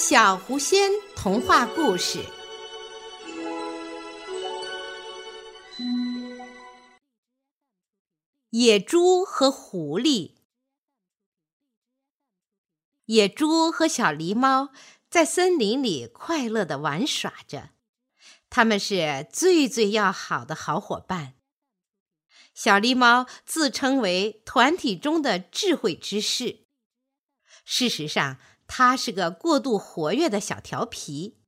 小狐仙童话故事：野猪和狐狸。野猪和小狸猫在森林里快乐的玩耍着，他们是最最要好的好伙伴。小狸猫自称为团体中的智慧之士，事实上。他是个过度活跃的小调皮，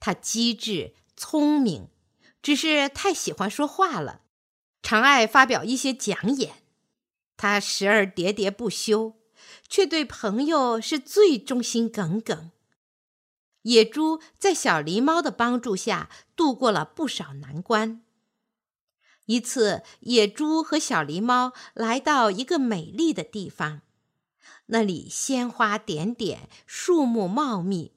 他机智聪明，只是太喜欢说话了，常爱发表一些讲演。他时而喋喋不休，却对朋友是最忠心耿耿。野猪在小狸猫的帮助下度过了不少难关。一次，野猪和小狸猫来到一个美丽的地方。那里鲜花点点，树木茂密，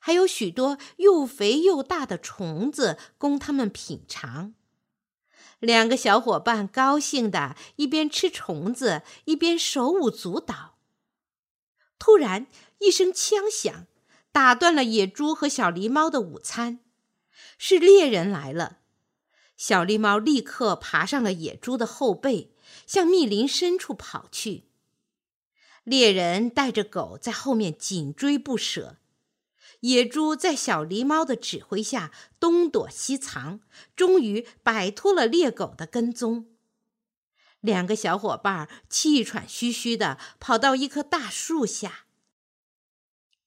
还有许多又肥又大的虫子供他们品尝。两个小伙伴高兴的一边吃虫子，一边手舞足蹈。突然，一声枪响，打断了野猪和小狸猫的午餐。是猎人来了。小狸猫立刻爬上了野猪的后背，向密林深处跑去。猎人带着狗在后面紧追不舍，野猪在小狸猫的指挥下东躲西藏，终于摆脱了猎狗的跟踪。两个小伙伴气喘吁吁地跑到一棵大树下。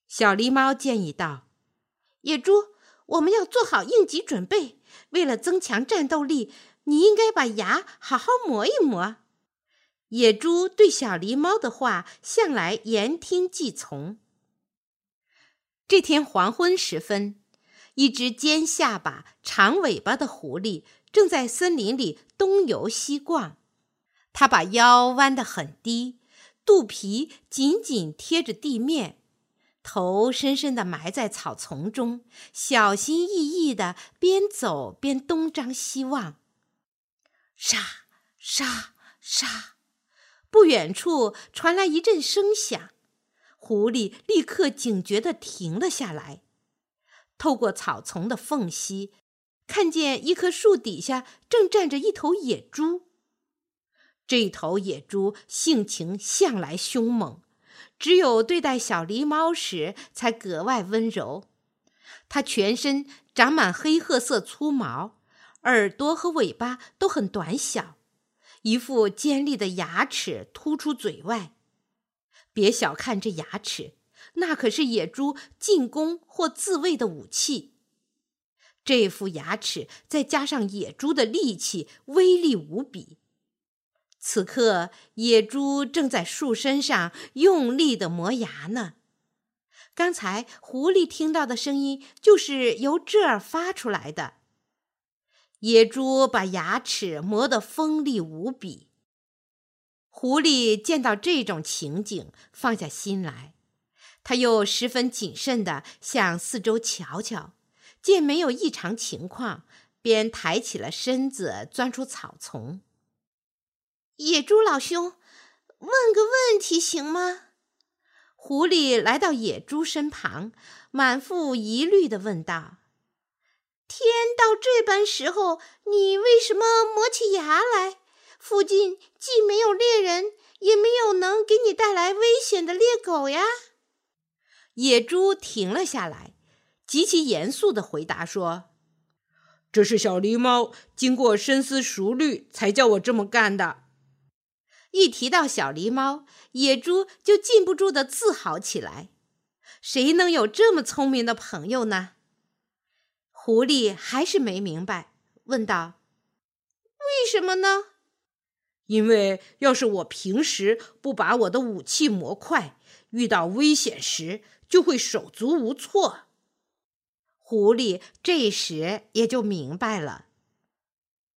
小狸猫建议道：“野猪，我们要做好应急准备。为了增强战斗力，你应该把牙好好磨一磨。”野猪对小狸猫的话向来言听计从。这天黄昏时分，一只尖下巴、长尾巴的狐狸正在森林里东游西逛。它把腰弯得很低，肚皮紧紧贴着地面，头深深地埋在草丛中，小心翼翼地边走边东张西望。沙沙沙。不远处传来一阵声响，狐狸立刻警觉地停了下来。透过草丛的缝隙，看见一棵树底下正站着一头野猪。这头野猪性情向来凶猛，只有对待小狸猫时才格外温柔。它全身长满黑褐色粗毛，耳朵和尾巴都很短小。一副尖利的牙齿突出嘴外，别小看这牙齿，那可是野猪进攻或自卫的武器。这副牙齿再加上野猪的力气，威力无比。此刻，野猪正在树身上用力的磨牙呢。刚才狐狸听到的声音，就是由这儿发出来的。野猪把牙齿磨得锋利无比。狐狸见到这种情景，放下心来，他又十分谨慎地向四周瞧瞧，见没有异常情况，便抬起了身子，钻出草丛。野猪老兄，问个问题行吗？狐狸来到野猪身旁，满腹疑虑地问道。天到这般时候，你为什么磨起牙来？附近既没有猎人，也没有能给你带来危险的猎狗呀。野猪停了下来，极其严肃地回答说：“这是小狸猫经过深思熟虑才叫我这么干的。”一提到小狸猫，野猪就禁不住的自豪起来：“谁能有这么聪明的朋友呢？”狐狸还是没明白，问道：“为什么呢？”“因为要是我平时不把我的武器磨快，遇到危险时就会手足无措。”狐狸这时也就明白了，